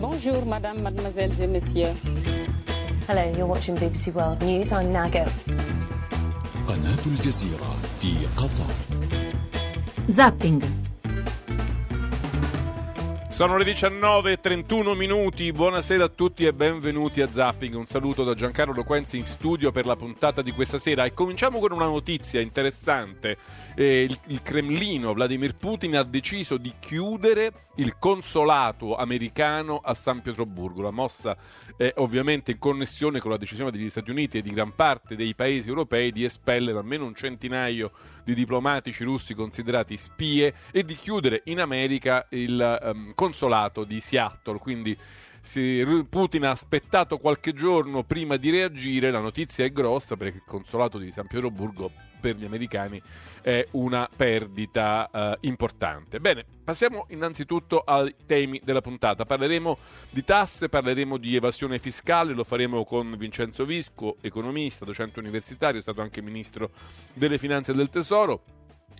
Bonjour, madame, mademoiselles et messieurs. Hello, you're watching BBC World News. I'm Nago. قناة الجزيرة في قطر Zapping. Sono le 19.31 minuti, buonasera a tutti e benvenuti a Zapping. Un saluto da Giancarlo Loquenzi in studio per la puntata di questa sera e cominciamo con una notizia interessante. Eh, il, il Cremlino, Vladimir Putin, ha deciso di chiudere il consolato americano a San Pietroburgo. La mossa è ovviamente in connessione con la decisione degli Stati Uniti e di gran parte dei paesi europei di espellere almeno un centinaio di diplomatici russi considerati spie e di chiudere in America il um, consolato di Seattle. Quindi Putin ha aspettato qualche giorno prima di reagire, la notizia è grossa perché il consolato di San Pietroburgo per gli americani è una perdita eh, importante. Bene, passiamo innanzitutto ai temi della puntata. Parleremo di tasse, parleremo di evasione fiscale, lo faremo con Vincenzo Visco, economista, docente universitario, è stato anche ministro delle finanze e del tesoro.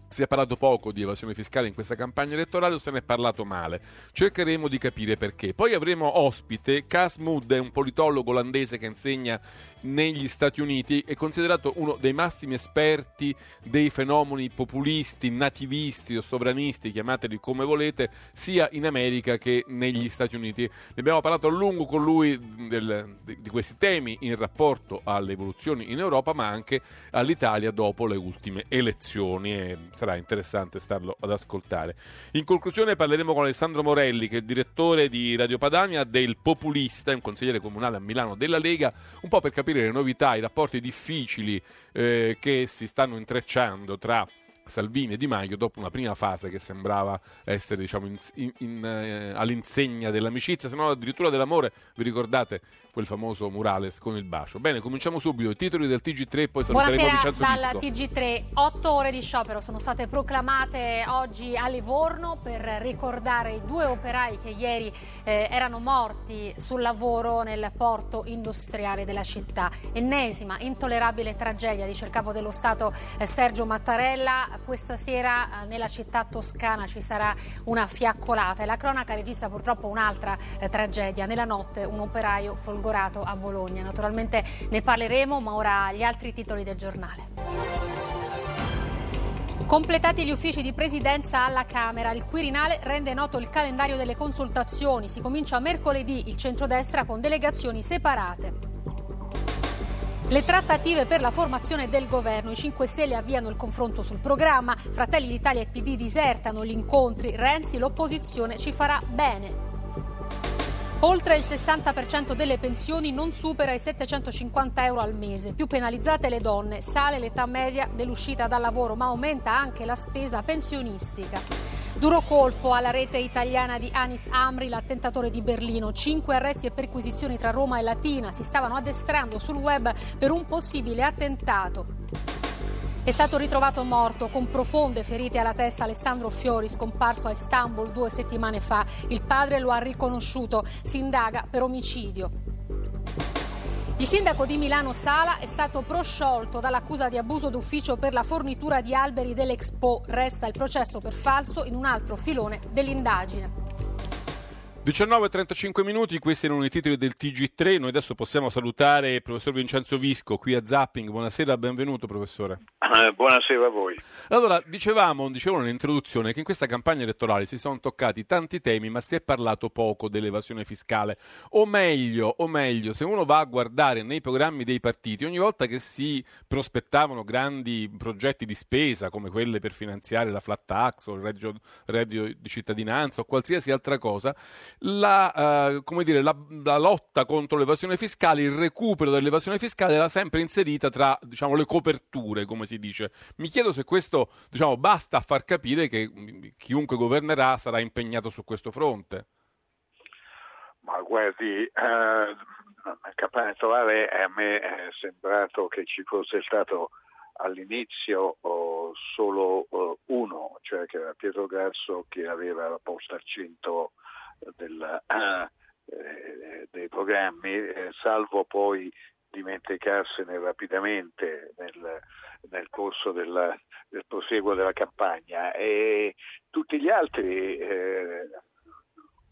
Si è parlato poco di evasione fiscale in questa campagna elettorale o se ne è parlato male? Cercheremo di capire perché. Poi avremo ospite Cas Mood, un politologo olandese che insegna negli Stati Uniti, è considerato uno dei massimi esperti dei fenomeni populisti, nativisti o sovranisti, chiamateli come volete, sia in America che negli Stati Uniti. Ne abbiamo parlato a lungo con lui del, di questi temi in rapporto alle evoluzioni in Europa, ma anche all'Italia dopo le ultime elezioni. Sarà interessante starlo ad ascoltare. In conclusione parleremo con Alessandro Morelli, che è direttore di Radio Padania del Populista, un consigliere comunale a Milano della Lega, un po' per capire le novità, i rapporti difficili eh, che si stanno intrecciando tra Salvini e Di Maio dopo una prima fase che sembrava essere diciamo, in, in, eh, all'insegna dell'amicizia, se no addirittura dell'amore. Vi ricordate quel famoso murales con il bacio? Bene, cominciamo subito. I titoli del TG3, poi saluteremo Buonasera dal Visco. TG3. Otto ore di sciopero sono state proclamate oggi a Livorno per ricordare i due operai che ieri eh, erano morti sul lavoro nel porto industriale della città. Ennesima intollerabile tragedia, dice il capo dello Stato eh, Sergio Mattarella questa sera eh, nella città toscana ci sarà una fiaccolata e la cronaca registra purtroppo un'altra eh, tragedia. Nella notte un operaio folgorato a Bologna. Naturalmente ne parleremo, ma ora gli altri titoli del giornale. Completati gli uffici di presidenza alla Camera, il Quirinale rende noto il calendario delle consultazioni. Si comincia mercoledì il centrodestra con delegazioni separate. Le trattative per la formazione del governo. I 5 Stelle avviano il confronto sul programma. Fratelli d'Italia e PD disertano gli incontri. Renzi, l'opposizione ci farà bene. Oltre il 60% delle pensioni non supera i 750 euro al mese. Più penalizzate le donne. Sale l'età media dell'uscita dal lavoro, ma aumenta anche la spesa pensionistica. Duro colpo alla rete italiana di Anis Amri, l'attentatore di Berlino. Cinque arresti e perquisizioni tra Roma e Latina. Si stavano addestrando sul web per un possibile attentato. È stato ritrovato morto con profonde ferite alla testa Alessandro Fiori, scomparso a Istanbul due settimane fa. Il padre lo ha riconosciuto. Si indaga per omicidio. Il sindaco di Milano Sala è stato prosciolto dall'accusa di abuso d'ufficio per la fornitura di alberi dell'Expo. Resta il processo per falso in un altro filone dell'indagine. 19.35 minuti, questi erano i titoli del TG3. Noi adesso possiamo salutare il professor Vincenzo Visco qui a Zapping. Buonasera, benvenuto professore. Eh, buonasera a voi. Allora, dicevamo, dicevo nell'introduzione che in questa campagna elettorale si sono toccati tanti temi, ma si è parlato poco dell'evasione fiscale. O meglio, o meglio, se uno va a guardare nei programmi dei partiti, ogni volta che si prospettavano grandi progetti di spesa, come quelle per finanziare la flat tax o il reddito, reddito di cittadinanza o qualsiasi altra cosa, la, uh, come dire, la, la, lotta contro l'evasione fiscale, il recupero dell'evasione fiscale era sempre inserita tra diciamo, le coperture, come si dice. Mi chiedo se questo diciamo, basta a far capire che chiunque governerà sarà impegnato su questo fronte. Ma guardi, eh, elettorale a me è sembrato che ci fosse stato all'inizio oh, solo oh, uno, cioè che era Pietro Grasso che aveva posto al centro del, eh, dei programmi, eh, salvo poi dimenticarsene rapidamente nel, nel corso della, del proseguo della campagna e tutti gli altri eh,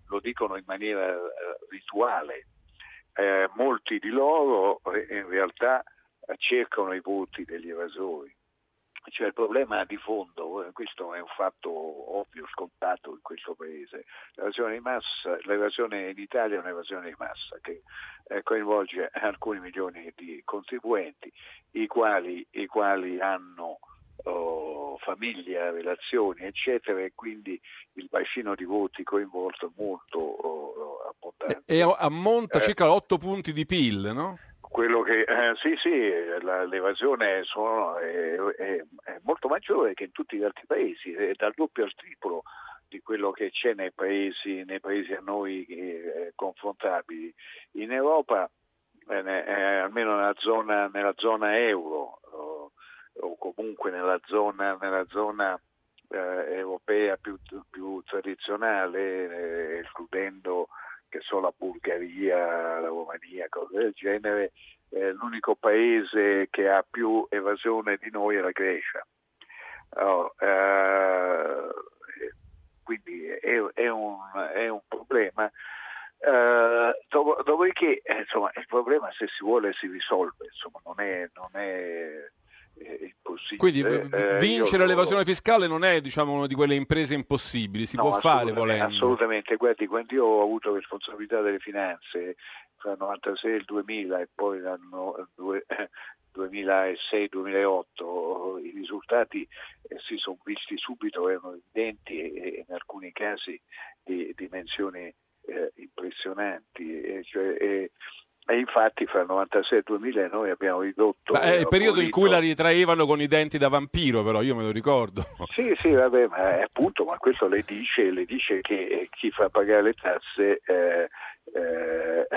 lo dicono in maniera abituale. Eh, molti di loro eh, in realtà cercano i voti degli evasori. Cioè il problema di fondo, eh, questo è un fatto ovvio, scontato in questo paese, l'evasione, di massa, l'evasione in Italia è un'evasione di massa che eh, coinvolge alcuni milioni di contribuenti, i quali, i quali hanno oh, famiglia, relazioni, eccetera, e quindi il bacino di voti coinvolto è molto oh, abbondante. E, e ammonta eh, circa 8 punti di PIL, no? Quello che eh, sì, sì, la, l'evasione sono, è, è, è, molto maggiore che in tutti gli altri paesi, è dal doppio al triplo di quello che c'è nei paesi, nei paesi a noi eh, confrontabili. In Europa, eh, eh, almeno nella zona, nella zona euro o, o, comunque nella zona, nella zona eh, europea più, più tradizionale, eh, escludendo che sono la Bulgaria, la Romania, cose del genere, eh, l'unico paese che ha più evasione di noi è la Grecia. Oh, eh, quindi è, è, un, è, un, problema. Uh, dopodiché insomma, il problema se si vuole si risolve, insomma, non è, non è quindi eh, vincere io, l'evasione fiscale non è diciamo, una di quelle imprese impossibili, si no, può fare volendo. Assolutamente, guardi, quando io ho avuto responsabilità delle finanze tra il 96 e il 2000 e poi l'anno 2006-2008 i risultati eh, si sono visti subito, erano evidenti e, in alcuni casi di dimensioni eh, impressionanti. E, cioè, e, e infatti fra il 96 e il 2000 noi abbiamo ridotto... Ma è il periodo in cui la ritraevano con i denti da vampiro, però io me lo ricordo. Sì, sì, vabbè, ma appunto, ma questo le dice, le dice che eh, chi fa pagare le tasse eh, eh,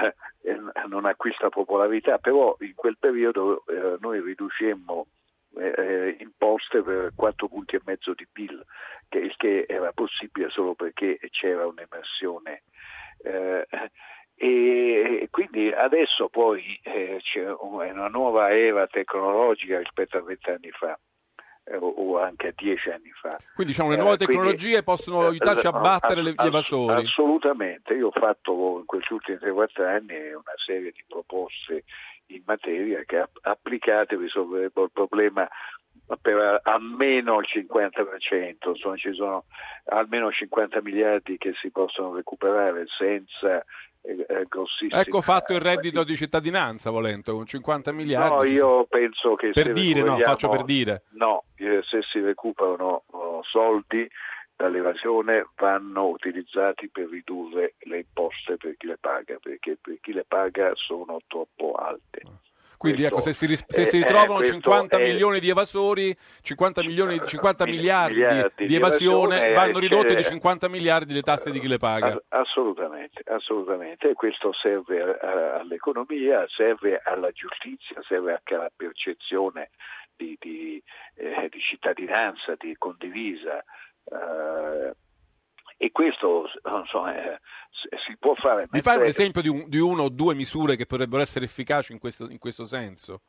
eh, non acquista popolarità, però in quel periodo eh, noi riducemmo eh, imposte per 4 punti e mezzo di PIL, che, il che era possibile solo perché c'era un'emersione. Eh, e quindi adesso poi eh, c'è una nuova era tecnologica rispetto a vent'anni fa eh, o anche a dieci anni fa. Quindi diciamo, le nuove eh, tecnologie quindi, possono aiutarci a battere ass- gli evasori? Assolutamente, io ho fatto in questi ultimi 3-4 anni una serie di proposte in materia che applicate risolverebbero il problema per almeno il 50%, insomma ci sono almeno 50 miliardi che si possono recuperare senza eh, eh grossissime... Ecco fatto il reddito di cittadinanza volendo, con 50 miliardi. No, io penso che... Per dire, no, faccio per dire. No, eh, se si recuperano oh, soldi dall'evasione vanno utilizzati per ridurre le imposte per chi le paga, perché per chi le paga sono troppo alte. Quindi ecco, se si, ris- se si ritrovano 50 milioni di evasori, 50, milioni, 50 miliardi, miliardi, di, evasione, vanno ridotte di 50 miliardi le tasse di chi le paga. Assolutamente, assolutamente. E questo serve all'economia, serve alla giustizia, serve anche alla percezione di, di, eh, di cittadinanza, di condivisa. Uh, e questo insomma, eh, si può fare. Mi fai un esempio di, un, di una o due misure che potrebbero essere efficaci in questo, in questo senso?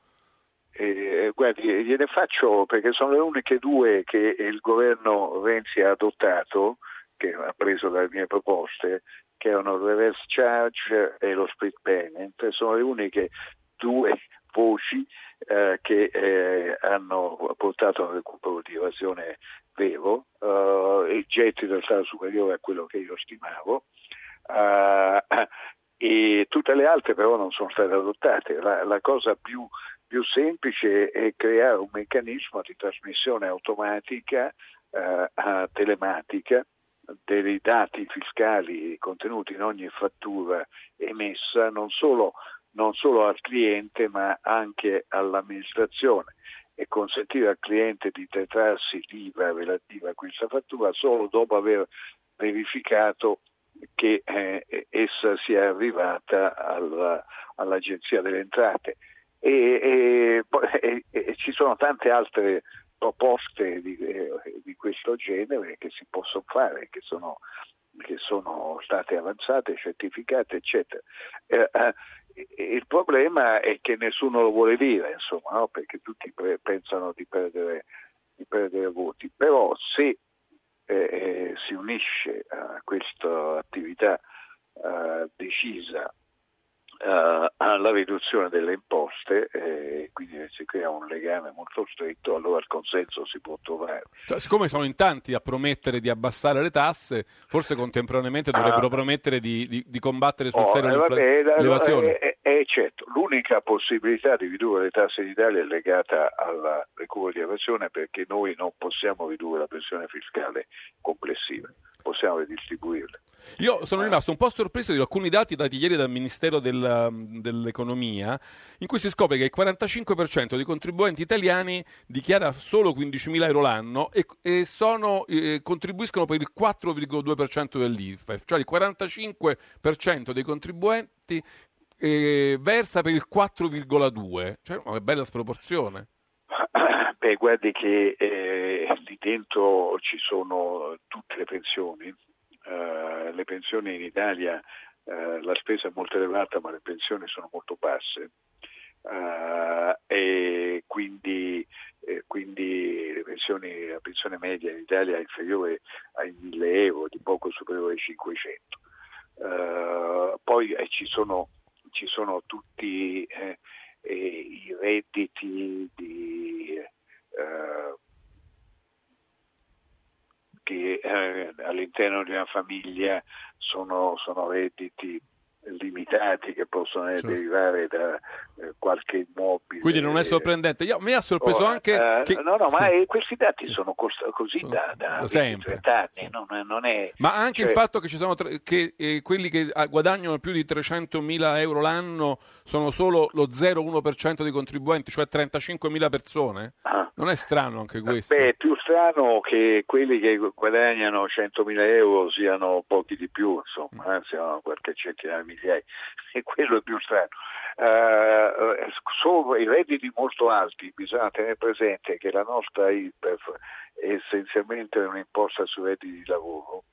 Eh, guardi, gliene faccio perché sono le uniche due che il governo Renzi ha adottato, che ha preso dalle mie proposte, che erano il reverse charge e lo split payment, sono le uniche due voci eh, che eh, hanno portato a un recupero di evasione vero, eh, il gettito è stato superiore a quello che io stimavo eh, e tutte le altre però non sono state adottate. La, la cosa più, più, semplice è creare un meccanismo di trasmissione automatica, eh, telematica, dei dati fiscali contenuti in ogni fattura emessa non solo, non solo al cliente ma anche all'amministrazione e consentire al cliente di detrarsi l'IVA relativa a questa fattura solo dopo aver verificato che eh, essa sia arrivata alla, all'Agenzia delle Entrate. E, e, e, ci sono tante altre proposte di, eh, di, questo genere che si possono fare, che sono, che sono state avanzate, certificate, eccetera. Eh, eh il problema è che nessuno lo vuole dire, insomma, no? perché tutti pre- pensano di perdere, di perdere, voti. Però se eh, eh si unisce a questa attività eh, decisa alla riduzione delle imposte, eh, quindi si crea un legame molto stretto, allora il consenso si può trovare. Cioè, siccome sono in tanti a promettere di abbassare le tasse, forse contemporaneamente dovrebbero ah. promettere di, di, di, combattere sul oh, serio eh, l'evasione. Eh, eh, certo, l'unica possibilità di ridurre le tasse in Italia è legata al recupero di evasione perché noi non possiamo ridurre la pressione fiscale complessiva, possiamo ridistribuirla. Io sono rimasto un po' sorpreso di alcuni dati dati ieri dal Ministero del, dell'Economia, in cui si scopre che il 45% dei contribuenti italiani dichiara solo 15.000 euro l'anno e, e sono, eh, contribuiscono per il 4,2% dell'IRFEF, cioè il 45% dei contribuenti eh, versa per il 4,2%, cioè una bella sproporzione. Beh, guardi che eh, lì dentro ci sono tutte le pensioni, eh, le pensioni in Italia, eh, la spesa è molto elevata ma le pensioni sono molto basse uh, e quindi, eh, quindi pensioni, la pensione media in Italia è inferiore ai 1000 euro, di poco superiore ai 500. Uh, poi eh, ci, sono, ci, sono, tutti i redditi di che eh, all'interno di una famiglia sono, sono redditi limitati che possono certo. derivare da eh, qualche immobile. Quindi non è sorprendente. Io, mi ha sorpreso oh, anche. Uh, che... No, no, sì. ma questi dati sì. sono cost- così sono da, da sempre. anni. Sì. Non, non è, ma anche cioè... il fatto che ci sono tre, che eh, quelli che ah, guadagnano più di 300.000 euro l'anno sono solo lo 0,1% dei contribuenti, cioè 35.000 persone. Ah. Non è strano anche questo? Beh, più strano che quelli che guadagnano 100.000 euro siano pochi di più, insomma, eh, siano qualche centinaia di migliaia, e quello è più strano. Uh, sono i redditi molto alti, bisogna tenere presente che la nostra IRPEF è essenzialmente un'imposta sui redditi di lavoro,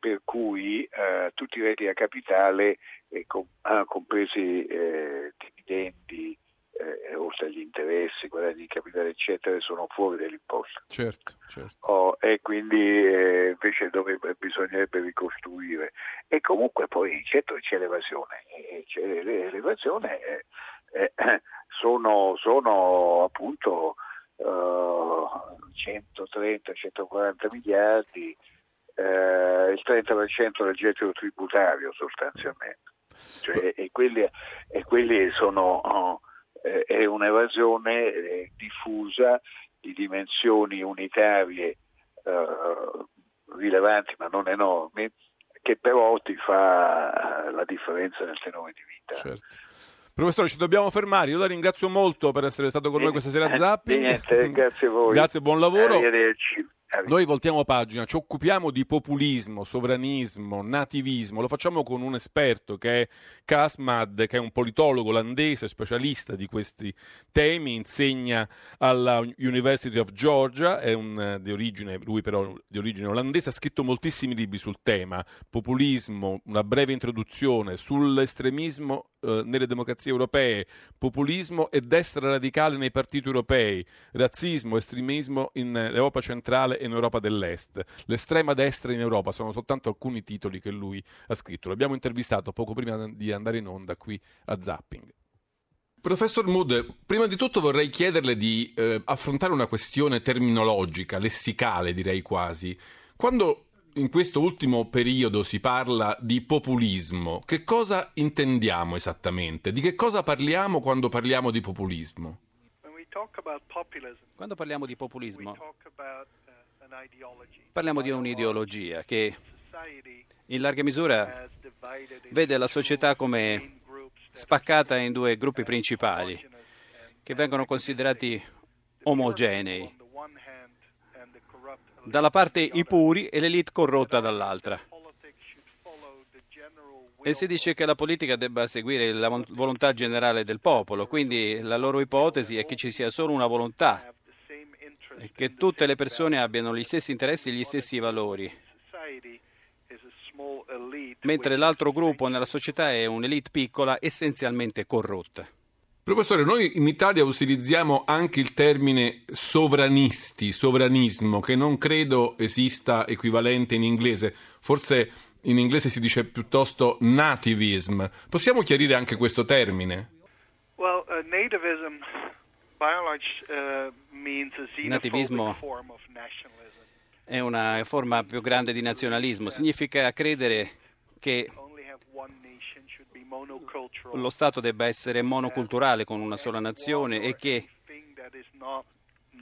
per cui uh, tutti i redditi a capitale, eh, com- ah, compresi eh, dividendi, eh, oltre agli interessi, guadagni di capitale, eccetera, sono fuori dall'imposta. Certo, certo. Oh, e quindi eh, invece dovrebbe, bisognerebbe ricostruire. E comunque poi certo c'è l'evasione, c'è l'evasione eh, eh sono, sono, appunto 130-140 eh, miliardi, eh, il 30% del gettito tributario sostanzialmente. Cioè, e, quelli, e quelli sono... Oh, eh, è un'evasione eh, diffusa di dimensioni unitarie eh, rilevanti ma non enormi che però ti fa la differenza nel tenore di vita. Certo. Professore, ci dobbiamo fermare. Io la ringrazio molto per essere stato con noi questa sera a Zappi. Niente, grazie a voi. Grazie, buon lavoro. Arrivederci. Noi voltiamo pagina, ci occupiamo di populismo, sovranismo, nativismo, lo facciamo con un esperto che è Kasmad, che è un politologo olandese, specialista di questi temi, insegna alla University of Georgia, è un, di origine, lui però di origine olandese, ha scritto moltissimi libri sul tema, populismo, una breve introduzione sull'estremismo eh, nelle democrazie europee, populismo e destra radicale nei partiti europei, razzismo, estremismo in Europa centrale e in Europa dell'Est. L'estrema destra in Europa sono soltanto alcuni titoli che lui ha scritto. L'abbiamo intervistato poco prima di andare in onda qui a Zapping. Professor Mood, prima di tutto vorrei chiederle di eh, affrontare una questione terminologica, lessicale direi quasi. Quando in questo ultimo periodo si parla di populismo, che cosa intendiamo esattamente? Di che cosa parliamo quando parliamo di populismo? Quando parliamo di populismo Parliamo di un'ideologia che in larga misura vede la società come spaccata in due gruppi principali che vengono considerati omogenei. Dalla parte i puri e l'elite corrotta dall'altra. E si dice che la politica debba seguire la volontà generale del popolo, quindi la loro ipotesi è che ci sia solo una volontà che tutte le persone abbiano gli stessi interessi e gli stessi valori, mentre l'altro gruppo nella società è un'elite piccola essenzialmente corrotta. Professore, noi in Italia utilizziamo anche il termine sovranisti, sovranismo, che non credo esista equivalente in inglese. Forse in inglese si dice piuttosto nativism. Possiamo chiarire anche questo termine? Well, uh, nativism, by and large, uh, means a Nativismo form of nationalism. è una forma più grande di nazionalismo. Significa credere che lo Stato debba essere monoculturale con una sola nazione e che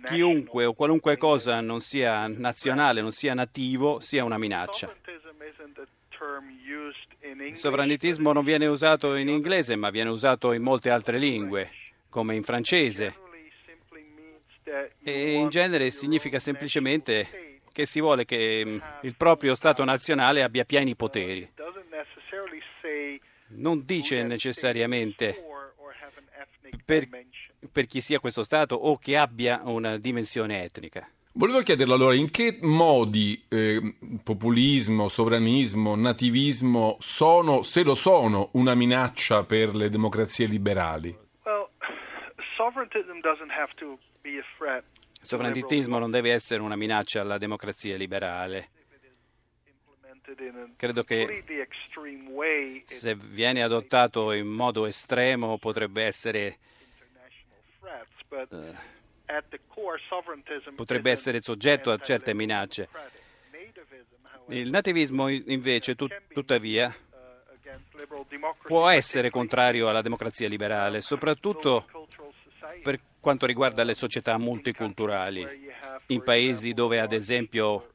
chiunque o qualunque cosa non sia nazionale, non sia nativo, sia una minaccia. Il English. sovranittismo non viene usato in inglese, ma viene usato in molte altre lingue, come in francese. E in genere significa semplicemente che si vuole che il proprio Stato nazionale abbia pieni poteri. Non dice necessariamente per, per chi sia questo Stato o che abbia una dimensione etnica. Volevo chiederle allora in che modi eh, populismo, sovranismo, nativismo sono, se lo sono, una minaccia per le democrazie liberali? Well, sovranittismo non deve essere una minaccia alla democrazia liberale. Credo che se viene adottato in modo estremo potrebbe essere, sovereigntism potrebbe essere soggetto a certe minacce. Il nativismo invece, tut- tuttavia, uh, può essere contrario alla democrazia liberale, soprattutto per quanto riguarda le società multiculturali, in paesi dove ad esempio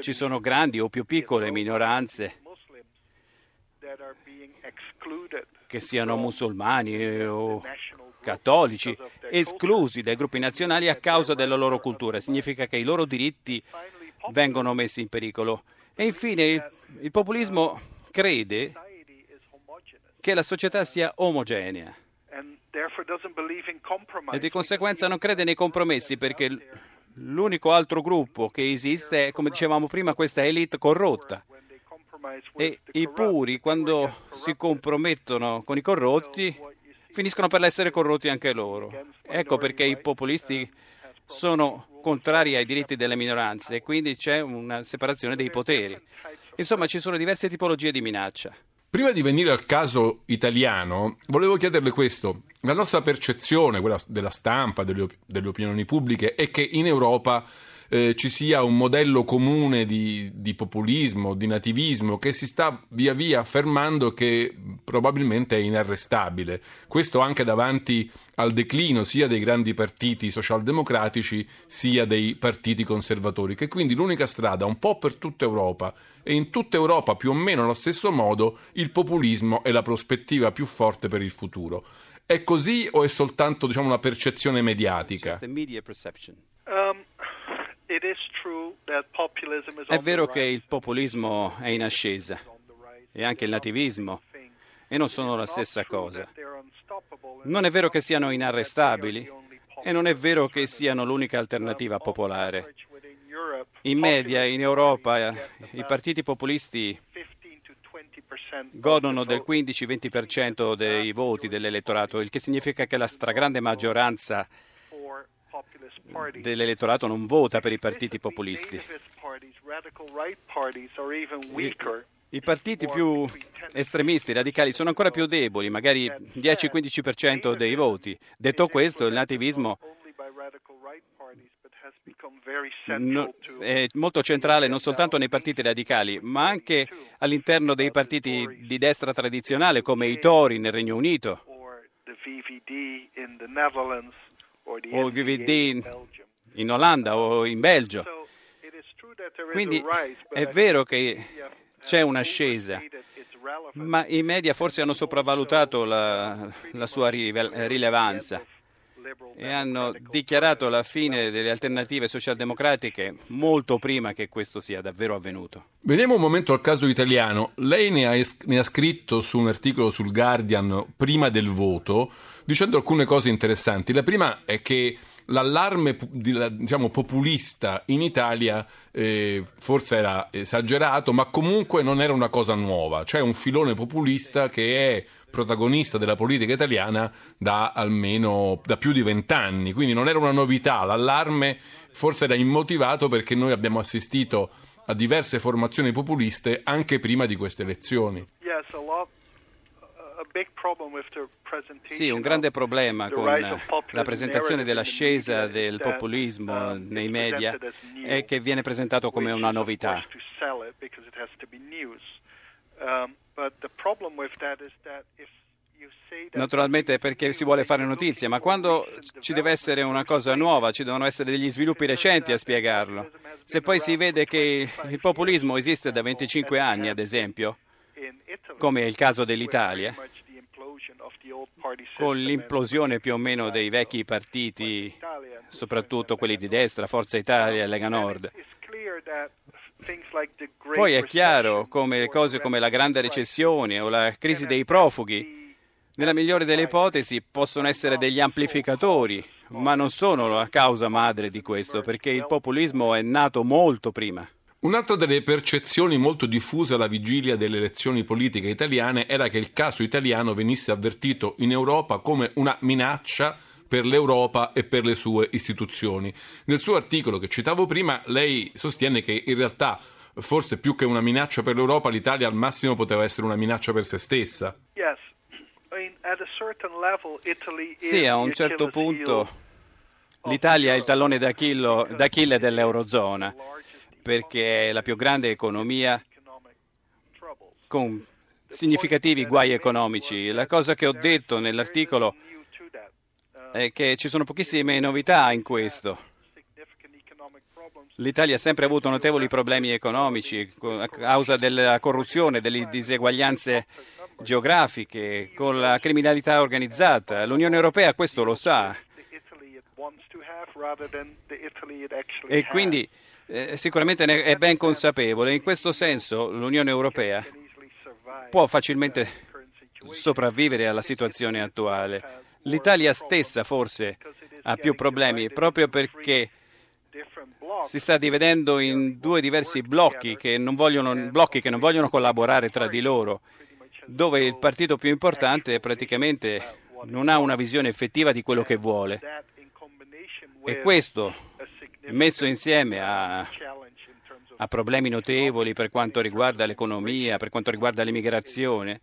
ci sono grandi o più piccole minoranze che siano musulmani eh, o cattolici, esclusi dai gruppi nazionali a causa della loro cultura. Significa che i loro diritti vengono messi in pericolo. E infine il, populismo crede is homogeneous che la società sia omogenea e di conseguenza non crede nei compromessi perché l'unico altro gruppo che esiste è, come dicevamo prima, questa elite corrotta. E i puri, quando si compromettono con i corrotti, finiscono per essere corrotti anche loro. Ecco perché i populisti sono contrari ai diritti delle minoranze e quindi c'è una separazione dei poteri. Insomma, ci sono diverse tipologie di minaccia. Prima di venire al caso italiano, volevo chiederle questo. La nostra percezione, quella della stampa, delle, op- delle opinioni pubbliche, è che in Europa eh, ci sia un modello comune di, di populismo, di nativismo, che si sta via via affermando e che probabilmente è inarrestabile. Questo anche davanti al declino sia dei grandi partiti socialdemocratici sia dei partiti conservatori, che quindi l'unica strada un po' per tutta Europa e in tutta Europa più o meno allo stesso modo il populismo è la prospettiva più forte per il futuro. È così o è soltanto diciamo, una percezione mediatica? Um, È vero che il populismo è in ascesa e anche il nativismo e non sono la stessa cosa. Non è vero che siano inarrestabili e non è vero che siano l'unica alternativa popolare. In media in Europa i partiti populisti 15 to 20% of godono del vote. 15-20% dei voti dell'elettorato, il che significa che la stragrande maggioranza. Dell'elettorato non vota per i partiti populisti. I partiti più estremisti, radicali, sono ancora più deboli, magari 10-15% dei voti. Detto questo, il nativismo no- è molto centrale non soltanto nei partiti radicali, ma anche all'interno dei partiti di destra tradizionale come i Tori nel Regno Unito o il VVD in Olanda o in Belgio. Quindi è vero che c'è un'ascesa, ma i media forse hanno sopravvalutato la, la sua rilevanza e hanno dichiarato la fine delle alternative socialdemocratiche molto prima che questo sia davvero avvenuto. Veniamo un momento al caso italiano. Lei ne ha, ne ha scritto su un articolo sul Guardian prima del voto, dicendo alcune cose interessanti. La prima è che l'allarme diciamo, populista in Italia eh, forse era esagerato, ma comunque non era una cosa nuova. C'è un filone populista che è protagonista della politica italiana da almeno da più di vent'anni, quindi non era una novità. L'allarme forse era immotivato perché noi abbiamo assistito a diverse formazioni populiste anche prima di queste elezioni. Yes, a lot sì, un grande problema con la presentazione dell'ascesa del populismo nei media è che viene presentato come una novità. Naturalmente perché si vuole fare notizia, ma quando ci deve essere una cosa nuova, ci devono essere degli sviluppi recenti a spiegarlo. Se poi si vede che il populismo esiste da 25 anni, ad esempio, come è il caso dell'Italia, con l'implosione più o meno dei vecchi partiti, soprattutto quelli di destra, Forza Italia e Lega Nord. Poi è chiaro come cose come la grande recessione o la crisi dei profughi, nella migliore delle ipotesi, possono essere degli amplificatori, ma non sono la causa madre di questo, perché il populismo è nato molto prima. Un'altra delle percezioni molto diffuse alla vigilia delle elezioni politiche italiane era che il caso italiano venisse avvertito in Europa come una minaccia per l'Europa e per le sue istituzioni. Nel suo articolo che citavo prima, lei sostiene che in realtà forse più che una minaccia per l'Europa, l'Italia al massimo poteva essere una minaccia per se stessa. Sì, a un certo punto l'Italia è il tallone d'Achille dell'Eurozona perché è la più grande economia con significativi guai economici. La cosa che ho detto nell'articolo è che ci sono pochissime novità in questo. L'Italia ha sempre avuto notevoli problemi economici a causa della corruzione, delle diseguaglianze geografiche, con la criminalità organizzata. L'Unione Europea questo lo sa. E quindi eh, sicuramente ne è ben consapevole. In questo senso l'Unione Europea può facilmente sopravvivere alla situazione attuale. L'Italia stessa forse ha più problemi proprio perché si sta dividendo in due diversi blocchi che non vogliono, blocchi che non vogliono collaborare tra di loro, dove il partito più importante praticamente non ha una visione effettiva di quello che vuole. E questo messo insieme a, a problemi notevoli per quanto riguarda l'economia, per quanto riguarda l'immigrazione,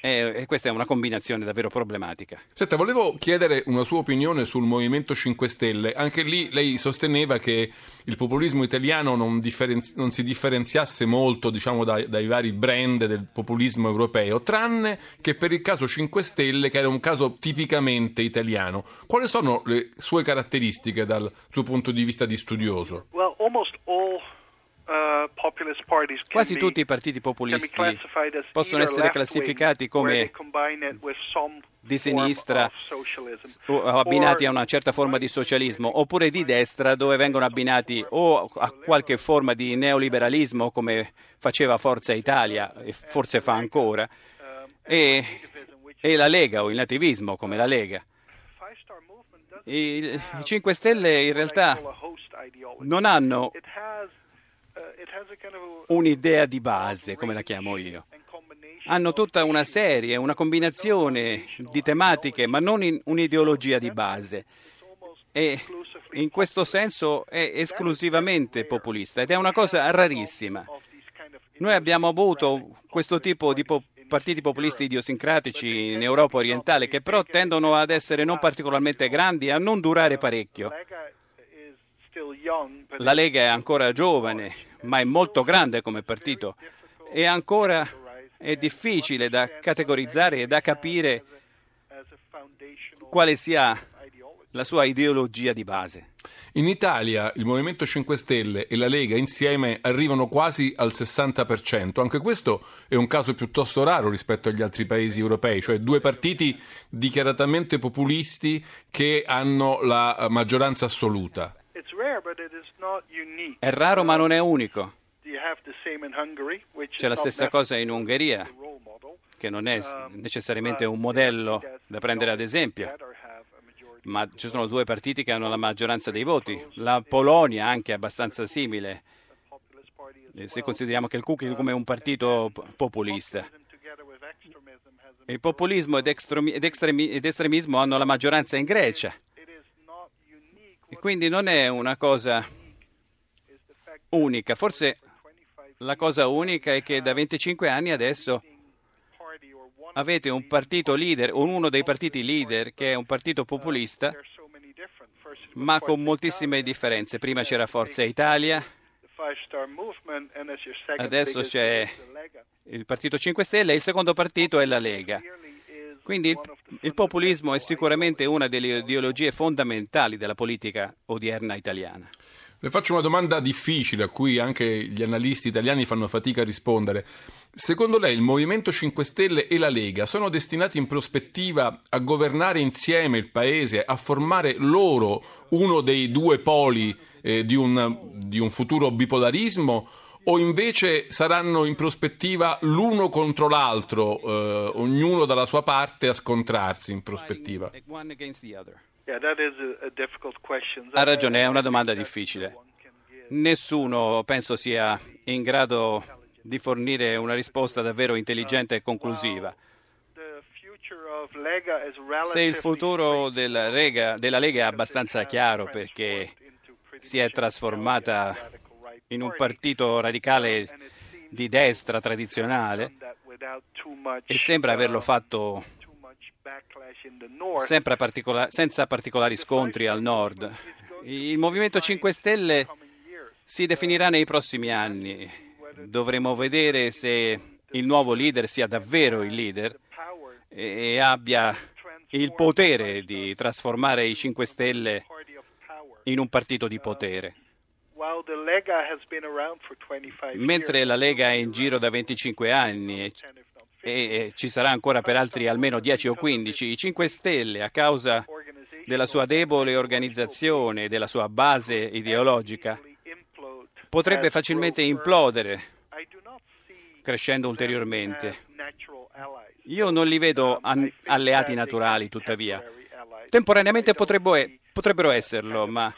e, e, questa è una combinazione davvero problematica. Senta, volevo chiedere una sua opinione sul Movimento 5 Stelle. Anche lì lei sosteneva che il populismo italiano non, differenzi- non si differenziasse molto diciamo, dai, dai, vari brand del populismo europeo, tranne che per il caso 5 Stelle, che era un caso tipicamente italiano. Quali sono le sue caratteristiche dal suo punto di vista di studioso? Well, almost all Quasi tutti i partiti populisti possono essere classificati come di sinistra o abbinati a una certa forma di socialismo, oppure di destra dove vengono abbinati o a qualche forma di neoliberalismo come faceva Forza Italia e forse fa ancora, e, e la Lega o il nativismo come la Lega. I 5 Stelle in realtà non hanno un'idea di base, come la chiamo io. Hanno tutta una serie, una combinazione di tematiche, ma non un'ideologia di base. E in questo senso è esclusivamente populista ed è una cosa rarissima. Noi abbiamo avuto questo tipo di po- partiti populisti idiosincratici in Europa orientale che però tendono ad essere non particolarmente grandi e a non durare parecchio. La Lega è ancora giovane, ma è molto grande come partito e ancora è difficile da categorizzare e da capire quale sia la sua ideologia di base. In Italia il Movimento 5 Stelle e la Lega insieme arrivano quasi al 60%. Anche questo è un caso piuttosto raro rispetto agli altri paesi europei, cioè due partiti dichiaratamente populisti che hanno la maggioranza assoluta. È raro ma non è unico. C'è la stessa cosa in Ungheria, che non è necessariamente un modello da prendere ad esempio. ma ci sono due partiti che hanno la maggioranza dei voti. La Polonia anche è abbastanza simile, eh, se consideriamo che il KUK è come un partito populista. Il populismo ed, estremi- ed estremismo hanno la maggioranza in Grecia. E quindi non è una cosa unica. Forse la cosa unica è che da 25 anni adesso avete un partito leader, uno dei partiti leader, che è un partito populista, ma con moltissime differenze. Prima c'era Forza Italia, adesso c'è il Partito 5 Stelle e il secondo partito è la Lega. Quindi il, il populismo è sicuramente una delle ideologie fondamentali della politica odierna italiana. Le faccio una domanda difficile a cui anche gli analisti italiani fanno fatica a rispondere. Secondo lei il Movimento 5 Stelle e la Lega sono destinati in prospettiva a governare insieme il Paese, a formare loro uno dei due poli eh, di, un, di un futuro bipolarismo? O invece saranno in prospettiva l'uno contro l'altro, eh, ognuno dalla sua parte a scontrarsi in prospettiva? Ha ragione, è una domanda difficile. Nessuno penso sia in grado di fornire una risposta davvero intelligente e conclusiva. Se il futuro della Lega, della Lega è abbastanza chiaro perché si è trasformata in un partito radicale di destra tradizionale e sembra averlo fatto particola- senza particolari scontri al nord. Il Movimento 5 Stelle si definirà nei prossimi anni. Dovremo vedere se il nuovo leader sia davvero il leader e abbia il potere di trasformare i 5 Stelle in un partito di potere. Mentre la Lega è in giro da 25 anni e, e ci sarà ancora per altri almeno 10 o 15, i 5 Stelle, a causa della sua debole organizzazione e della sua base ideologica, potrebbe facilmente implodere, crescendo ulteriormente. Io non li vedo an- alleati naturali, tuttavia. Temporaneamente potrebbero esserlo, ma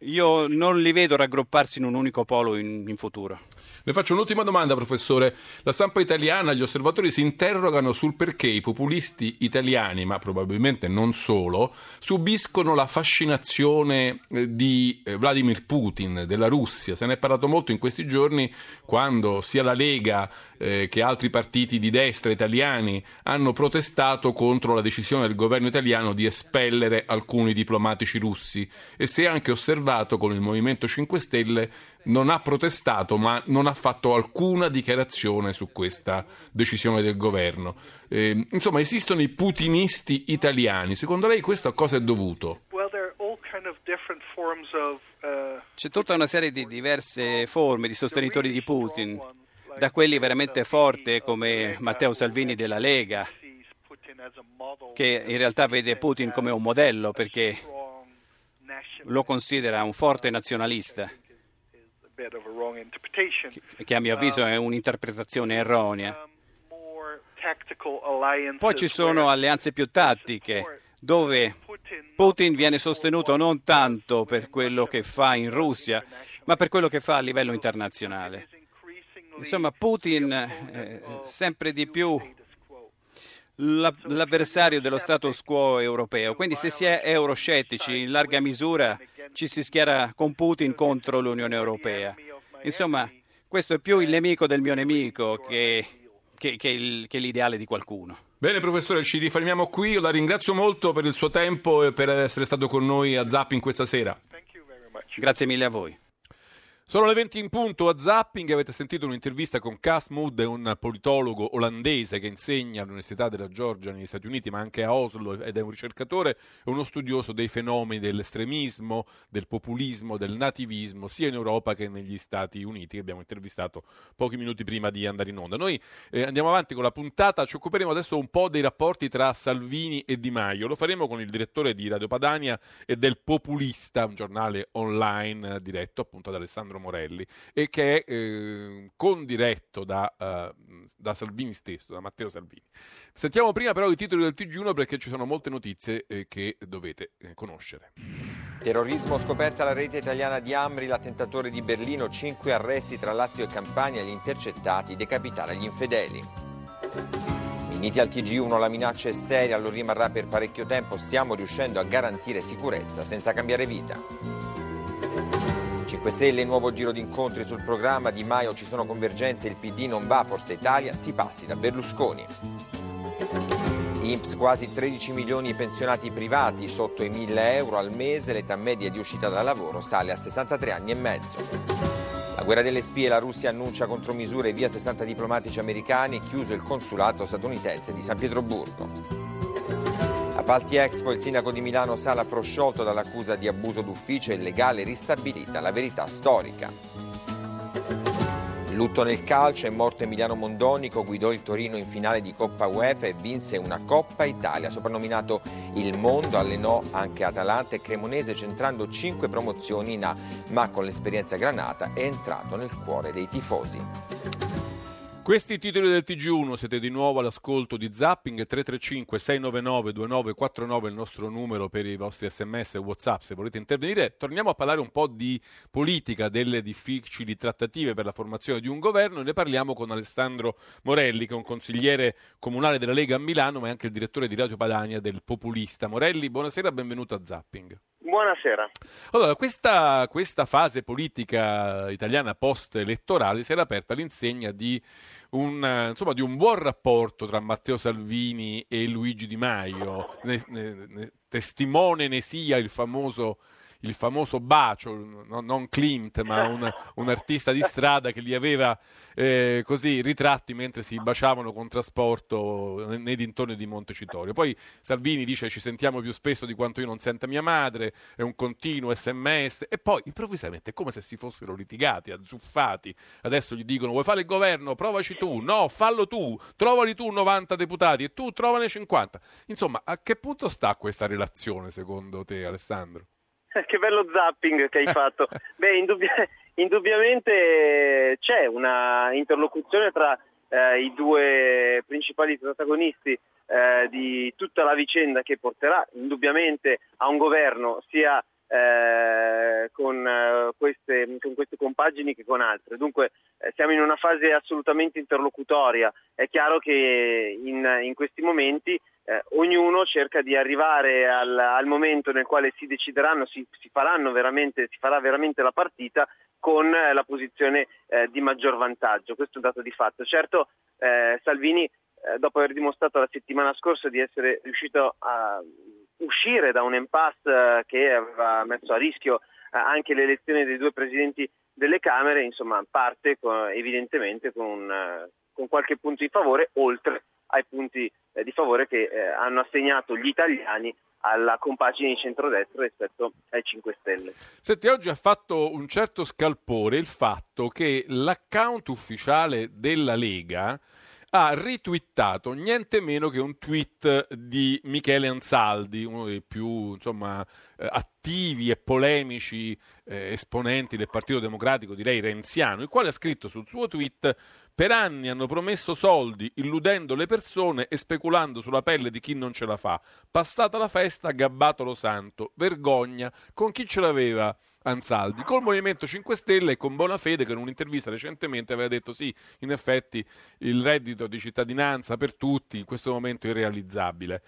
io non li vedo raggrupparsi in un unico polo in, in futuro. Le faccio un'ultima domanda, professore. La stampa italiana, gli osservatori si interrogano sul perché i populisti italiani, ma probabilmente non solo, subiscono la fascinazione eh, di eh, Vladimir Putin, della Russia. Se ne è parlato molto in questi giorni quando sia la Lega eh, che altri partiti di destra italiani hanno protestato contro la decisione del governo italiano di espellere alcuni diplomatici russi e si è anche osservato con il Movimento 5 Stelle non ha protestato ma non ha fatto alcuna dichiarazione su questa decisione del governo. Eh, insomma, esistono i putinisti italiani. Secondo lei questo a cosa è dovuto? Uh, C'è tutta una serie di diverse forme di sostenitori di Putin, da quelli veramente forti come Matteo Salvini della Lega, che in realtà vede Putin come un modello perché lo considera un forte nazionalista che a mio avviso è un'interpretazione erronea. Poi ci sono alleanze più tattiche, dove Putin viene sostenuto non tanto per quello che fa in Russia, ma per quello che fa a livello internazionale. Insomma, Putin è sempre di più l'avversario dello status quo europeo. Quindi se si è euroscettici, in larga misura ci si schiera con Putin contro l'Unione Europea. Insomma, questo è più il nemico del mio nemico che, che, che, il, che l'ideale di qualcuno. Bene professore, ci rifermiamo qui. Io la ringrazio molto per il suo tempo e per essere stato con noi a Zapping questa sera. Grazie mille a voi. Sono le 20 in punto a Zapping, avete sentito un'intervista con Cas Mood, un politologo olandese che insegna all'Università della Georgia negli Stati Uniti, ma anche a Oslo ed è un ricercatore e uno studioso dei fenomeni dell'estremismo, del populismo, del nativismo, sia in Europa che negli Stati Uniti, che abbiamo intervistato pochi minuti prima di andare in onda. Noi eh, andiamo avanti con la puntata, ci occuperemo adesso un po' dei rapporti tra Salvini e Di Maio, lo faremo con il direttore di Radio Padania e del Populista, un giornale online diretto appunto da Alessandro Alessandro Morelli e che è eh, condiretto da, uh, da, Salvini stesso, da Matteo Salvini. Sentiamo prima però i titoli del TG1 perché ci sono molte notizie eh, che dovete eh, conoscere. Terrorismo scoperta la rete italiana di Amri, l'attentatore di Berlino, cinque arresti tra Lazio e Campania, gli intercettati, decapitare gli infedeli. Uniti al TG1 la minaccia è seria, lo rimarrà per parecchio tempo, stiamo riuscendo a garantire sicurezza senza cambiare vita. 5 Stelle, nuovo giro di incontri sul programma Di Maio, ci sono convergenze, il PD non va, Forza Italia, si passi da Berlusconi. INPS quasi 13 milioni di pensionati privati sotto i 1000 euro al mese, l'età media di uscita dal lavoro sale a 63 anni e mezzo. La guerra delle spie, la Russia annuncia contromisure via 60 diplomatici americani, chiuso il consulato statunitense di San Pietroburgo. Appalti Expo, il sindaco di Milano Sala prosciolto dall'accusa di abuso d'ufficio illegale ristabilita la verità storica. Lutto nel calcio, è morto Emiliano Mondonico, guidò il Torino in finale di Coppa UEFA e vinse una Coppa Italia, soprannominato il mondo, allenò anche Atalanta e Cremonese centrando cinque promozioni in A, ma con l'esperienza granata è entrato nel cuore dei tifosi. Questi titoli del TG1, siete di nuovo all'ascolto di Zapping 335 699 2949 il nostro numero per i vostri sms e whatsapp se volete intervenire. Torniamo a parlare un po' di politica, delle difficili trattative per la formazione di un governo e ne parliamo con Alessandro Morelli che è un consigliere comunale della Lega a Milano ma è anche il direttore di Radio Padania del Populista. Morelli, buonasera, benvenuto a Zapping. Buonasera. Allora, questa, questa fase politica italiana post-elettorale si era aperta all'insegna di un, insomma, di un buon rapporto tra Matteo Salvini e Luigi Di Maio. Ne, ne, ne, testimone ne sia il famoso il famoso bacio, no, non Klimt, ma un, un, artista di strada che li aveva eh, così ritratti mentre si baciavano con trasporto nei dintorni di Montecitorio. Poi Salvini dice ci sentiamo più spesso di quanto io non senta mia madre, è un continuo sms e poi improvvisamente è come se si fossero litigati, azzuffati. Adesso gli dicono vuoi fare il governo? Provaci tu, no, fallo tu, trovali tu 90 deputati e tu trovane 50. Insomma, a che punto sta questa relazione secondo te Alessandro? che bello zapping che hai fatto. Beh, indubbia- indubbiamente c'è una interlocuzione tra eh, i due principali protagonisti eh, di tutta la vicenda che porterà indubbiamente a un governo sia eh, con, eh, queste, con, queste, compagini che con altre. Dunque eh, siamo in una fase assolutamente interlocutoria. È chiaro che in, in questi momenti eh, ognuno cerca di arrivare al, al, momento nel quale si decideranno, si, si, si farà veramente la partita con eh, la posizione eh, di maggior vantaggio. Questo è un dato di fatto. Certo, eh, Salvini, eh, dopo aver dimostrato la settimana scorsa di essere riuscito a uscire da un impasse eh, che aveva messo a rischio anche le elezioni dei due presidenti delle Camere, insomma, parte con, evidentemente con, con qualche punto di favore, oltre ai punti eh, di favore che eh, hanno assegnato gli italiani alla compagine di centrodestra rispetto ai 5 Stelle. Senti, oggi ha fatto un certo scalpore il fatto che l'account ufficiale della Lega ha ritwittato niente meno che un tweet di Michele Ansaldi, uno dei più insomma, eh, attivi e polemici eh, esponenti del Partito Democratico, direi renziano, il quale ha scritto sul suo tweet per anni hanno promesso soldi illudendo le persone e speculando sulla pelle di chi non ce la fa. Passata la festa, gabbato lo santo. Vergogna. Con chi ce l'aveva Ansaldi? Col Movimento 5 Stelle e con Bonafede che in un'intervista recentemente aveva detto sì, in effetti il reddito di cittadinanza per tutti in questo momento è irrealizzabile.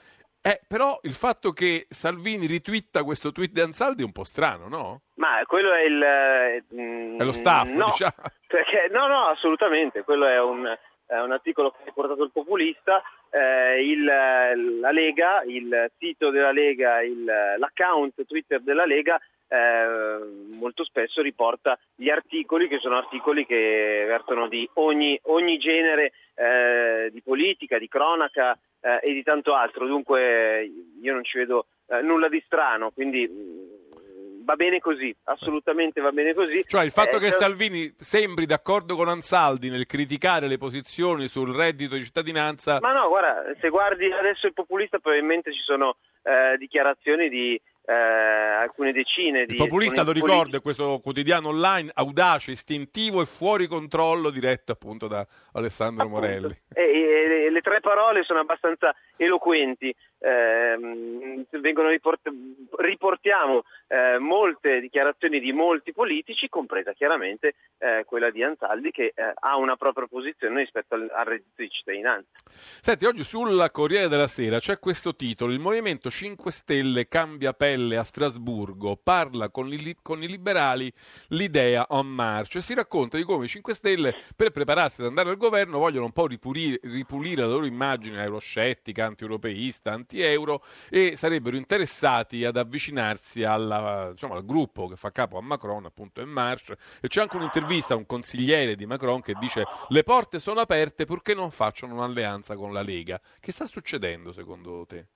Eh, però il fatto che Salvini ritwitta questo tweet di Ansaldi è un po' strano, no? Ma quello è il... Eh, è lo staff, no, diciamo. Perché, no, no, assolutamente. Quello è un, è un articolo che ha portato il populista. Eh, il, la Lega, il sito della Lega, il, l'account Twitter della Lega eh, molto spesso riporta gli articoli che sono articoli che vertono di ogni, ogni genere eh, di politica, di cronaca, eh, e di tanto altro, dunque io non ci vedo eh, nulla di strano, quindi mm, va bene così, assolutamente va bene così. Cioè il fatto eh, che Salvini sembri d'accordo con Ansaldi nel criticare le posizioni sul reddito di cittadinanza... Ma no, guarda, se guardi adesso il populista probabilmente ci sono eh, dichiarazioni di, eh, alcune decine di... Il populista, lo ricordo, è questo quotidiano online audace, istintivo e fuori controllo, diretto appunto da Alessandro Morelli. E, e- e le tre parole sono abbastanza eloquenti. Vengono riport- riportiamo eh, molte dichiarazioni di molti politici, compresa chiaramente eh, quella di Anzaldi, che eh, ha una propria posizione rispetto al, al reddito di cittadinanza. Senti, oggi sulla Corriere della Sera c'è questo titolo: Il Movimento 5 Stelle cambia pelle a Strasburgo, parla con i, li- con i liberali l'idea on march. E si racconta di come i 5 Stelle, per prepararsi ad andare al governo, vogliono un po' ripulire, ripulire la loro immagine euroscettica, anti-europeista, anti-euro e sarebbero interessati ad avvicinarsi alla- diciamo, al gruppo che fa capo a Macron, appunto En Marche. E c'è anche un'intervista a un consigliere di Macron che dice: Le porte sono aperte purché non facciano un'alleanza con la Lega. Che sta succedendo secondo te?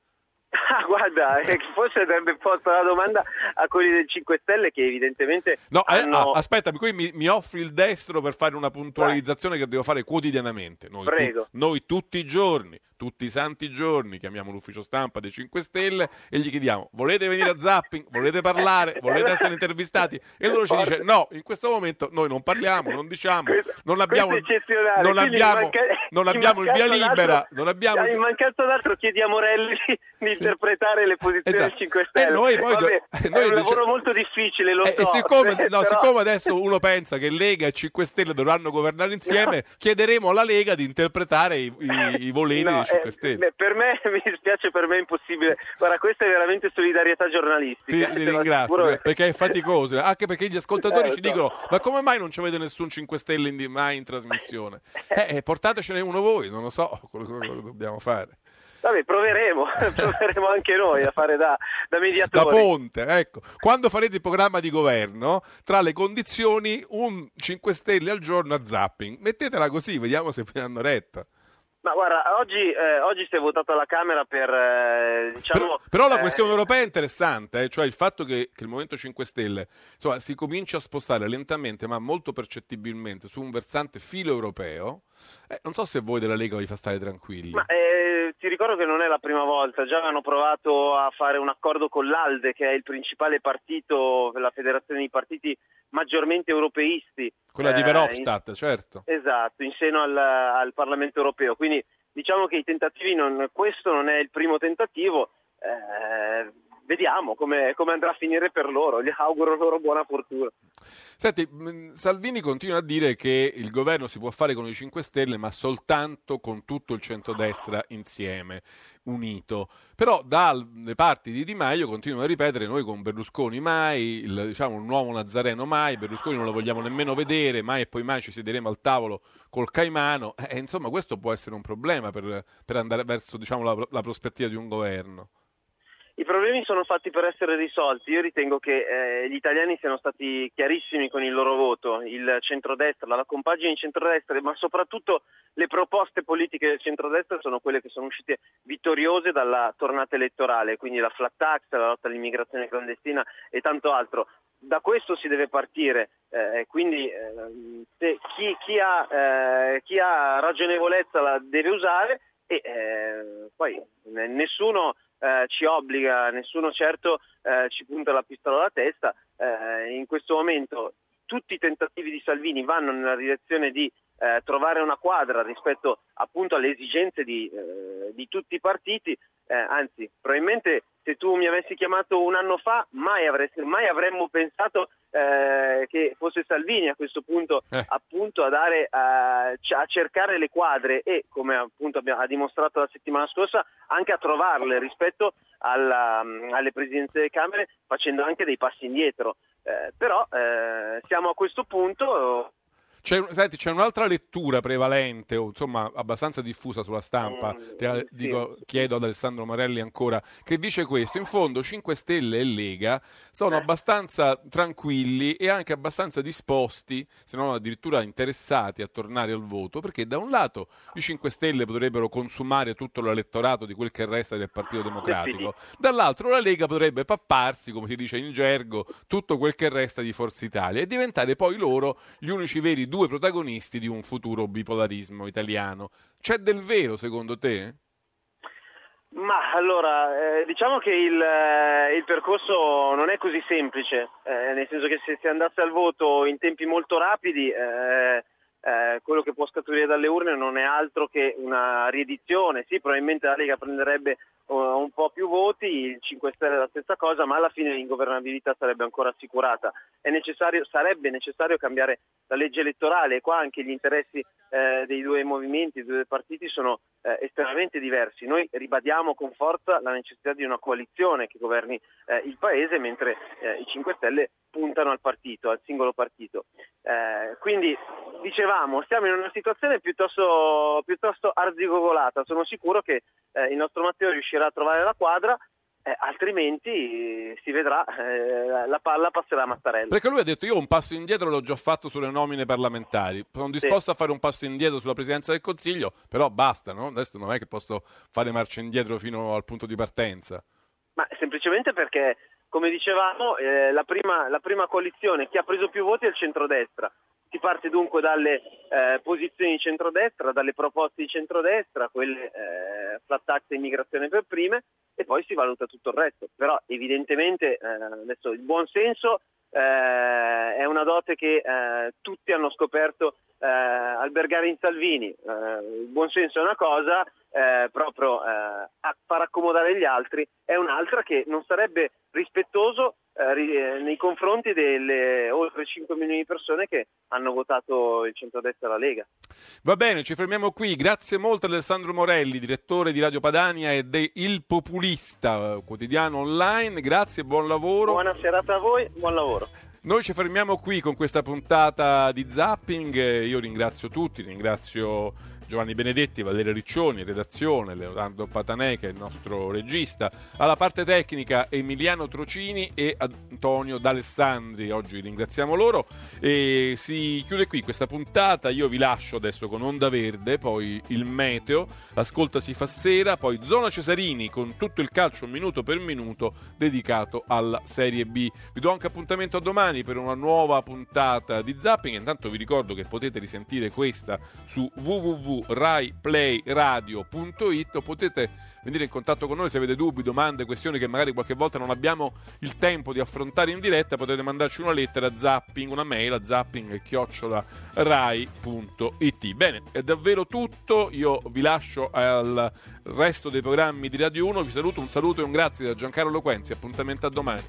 Ah, guarda, eh, forse avrebbe posto la domanda a quelli del 5 Stelle che evidentemente No, eh, hanno... ah, aspetta, qui mi, mi offri il destro per fare una puntualizzazione che devo fare quotidianamente. Noi, tu- Prego. noi tutti i giorni, tutti i santi giorni, chiamiamo l'ufficio stampa dei 5 Stelle e gli chiediamo: volete venire a zapping? Volete parlare? Volete essere intervistati? E loro ci dice: no, in questo momento noi non parliamo, non diciamo, non abbiamo, non abbiamo, manca- non abbiamo il via libera, non abbiamo... In mancanza d'altro chiedi a Morelli di, interpretare le posizioni Esatto. del 5 E Stelle. noi poi Vabbè, e noi è un dice- lavoro molto difficile, lo E, so. e siccome, eh, no, però- siccome adesso uno pensa che Lega e 5 Stelle dovranno governare insieme, chiederemo alla Lega di interpretare i, i, i voleri No, 5 eh, Stelle. beh, per me mi dispiace, per me è impossibile. Guarda, questa è veramente solidarietà Ti, giornalistica. ti lo ringrazio perché- è faticoso, anche perché gli ascoltatori Eh, ci so. dicono: Ma come mai non ci avete nessun 5 Stelle in, mai in trasmissione? Eh, eh, portatecene uno voi, non lo so quello che dobbiamo fare. Vabbè, proveremo, proveremo anche noi a fare da, da Da mediatori. ponte, ecco. Quando farete il programma di governo, tra le condizioni, un 5 Stelle al giorno a zapping. Mettetela così, vediamo se vi danno retta. Ma guarda, oggi, eh, oggi si è votato alla Camera per, eh, diciamo... Però, però la eh, questione europea è interessante, eh, cioè il fatto che, che il Movimento 5 Stelle insomma, si comincia a spostare lentamente, ma molto percettibilmente, su un versante filo europeo. eh, non so se voi della Lega vi fa stare tranquilli. Ma eh, ti ricordo che non è la prima volta, già hanno provato a fare un accordo con l'ALDE, che è il principale partito, la federazione di partiti maggiormente europeisti. Quella di eh, Verhofstadt, certo. in- esatto, in seno al, al Parlamento europeo. Quindi diciamo che i tentativi, non, questo non è il primo tentativo. eh, vediamo come, come andrà a finire per loro, gli auguro loro buona fortuna. Senti, mh, Salvini continua a dire che il governo si può fare con i 5 Stelle, ma soltanto con tutto il centrodestra insieme, unito. Però dalle parti di Di Maio continuano a ripetere noi con Berlusconi mai, il, diciamo un nuovo Nazareno mai, Berlusconi non lo vogliamo nemmeno vedere, mai e poi mai ci siederemo al tavolo col Caimano. Eh, insomma, questo può essere un problema per, per andare verso diciamo, la, la prospettiva di un governo. I problemi sono fatti per essere risolti. Io ritengo che eh, gli italiani siano stati chiarissimi con il loro voto, il centrodestra, la compagine di centrodestra, ma soprattutto le proposte politiche del centrodestra sono quelle che sono uscite vittoriose dalla tornata elettorale, quindi la flat tax, la lotta all'immigrazione clandestina e tanto altro. Da questo si deve partire, eh, quindi eh, se chi, chi ha, eh, chi ha ragionevolezza la deve usare e eh, poi nessuno eh, ci obbliga, nessuno certo eh, ci punta la pistola alla testa. Eh, in questo momento tutti i tentativi di Salvini vanno nella direzione di eh, trovare una quadra rispetto appunto alle esigenze di, eh, di tutti i partiti. Eh, anzi, probabilmente se tu mi avessi chiamato un anno fa, mai, avresti- mai avremmo pensato eh, che fosse Salvini a questo punto Eh. appunto a, dare, a, a cercare le quadre e, come appunto abbiamo- ha dimostrato la settimana scorsa, anche a trovarle rispetto alla- alle presidenze delle Camere, facendo anche dei passi indietro. Eh, però eh, siamo a questo punto. C'è, senti, c'è un'altra lettura prevalente, o insomma abbastanza diffusa sulla stampa, Mm, te la- sì. dico- chiedo ad Alessandro Morelli ancora, che dice questo, in fondo 5 Stelle e Lega sono Eh. abbastanza tranquilli e anche abbastanza disposti, se non addirittura interessati a tornare al voto, perché da un lato i 5 Stelle potrebbero consumare tutto l'elettorato di quel che resta del Partito Democratico, dall'altro la Lega potrebbe papparsi, come si dice in gergo, tutto quel che resta di Forza Italia e diventare poi loro gli unici veri due protagonisti di un futuro bipolarismo italiano. C'è del vero secondo te? Ma allora, eh, diciamo che il, eh, il, percorso non è così semplice, eh, nel senso che se si andasse al voto in tempi molto rapidi, eh, eh, quello che può scaturire dalle urne non è altro che una riedizione. Sì, probabilmente la Lega prenderebbe un po' più voti, il 5 Stelle la stessa cosa, ma alla fine l'ingovernabilità sarebbe ancora assicurata. Necessario, sarebbe necessario cambiare la legge elettorale e qua anche gli interessi eh, dei due movimenti, dei due partiti sono eh, estremamente diversi. Noi ribadiamo con forza la necessità di una coalizione che governi eh, il Paese, mentre eh, i 5 Stelle puntano al partito, al singolo partito. Eh, quindi dicevamo, siamo in una situazione piuttosto, piuttosto arzigogolata. Sono sicuro che eh, il nostro Matteo riuscirà a trovare la quadra. Eh, altrimenti si vedrà, eh, la palla passerà a Mattarella. Perché lui ha detto: Io un passo indietro l'ho già fatto sulle nomine parlamentari. Sono disposto sì. a fare un passo indietro sulla presidenza del Consiglio, però basta, no? Adesso non è che posso fare marcia indietro fino al punto di partenza. Ma semplicemente perché, come dicevamo, eh, la, prima, la prima coalizione, chi ha preso più voti è il centrodestra. Si parte dunque dalle eh, posizioni di centrodestra, dalle proposte di centrodestra, quelle eh, flat tax e immigrazione per prime, e poi si valuta tutto il resto. Però evidentemente eh, adesso il buon senso eh, è una dote che eh, tutti hanno scoperto eh, albergare in Salvini. il buon senso è una cosa, proprio far accomodare gli altri è un'altra che non sarebbe rispettoso eh, nei confronti delle oltre 5 milioni di persone che hanno votato il centrodestra e la Lega. Va bene, ci fermiamo qui. Grazie molto Alessandro Morelli, direttore di Radio Padania e di Il Populista, quotidiano online. Grazie, buon lavoro. Buona serata a voi, buon lavoro. Noi ci fermiamo qui con questa puntata di Zapping. Io ringrazio tutti, ringrazio Giovanni Benedetti, Valerio Riccioni, redazione, Leonardo Patanè che è il nostro regista, alla parte tecnica Emiliano Trocini e Antonio D'Alessandri, oggi ringraziamo loro. E si chiude qui questa puntata, io vi lascio adesso con Onda Verde, poi il meteo, ascolta si fa sera, poi Zona Cesarini con tutto il calcio minuto per minuto dedicato alla Serie B. Vi do anche appuntamento a domani per una nuova puntata di Zapping, intanto vi ricordo che potete risentire questa su www raiplayradio.it potete venire in contatto con noi se avete dubbi, domande, questioni che magari qualche volta non abbiamo il tempo di affrontare in diretta, potete mandarci una lettera zapping, una mail a zapping rai.it. Bene, è davvero tutto, io vi lascio al resto dei programmi di Radio 1, vi saluto, un saluto e un grazie da Giancarlo Loquenzi, appuntamento a domani.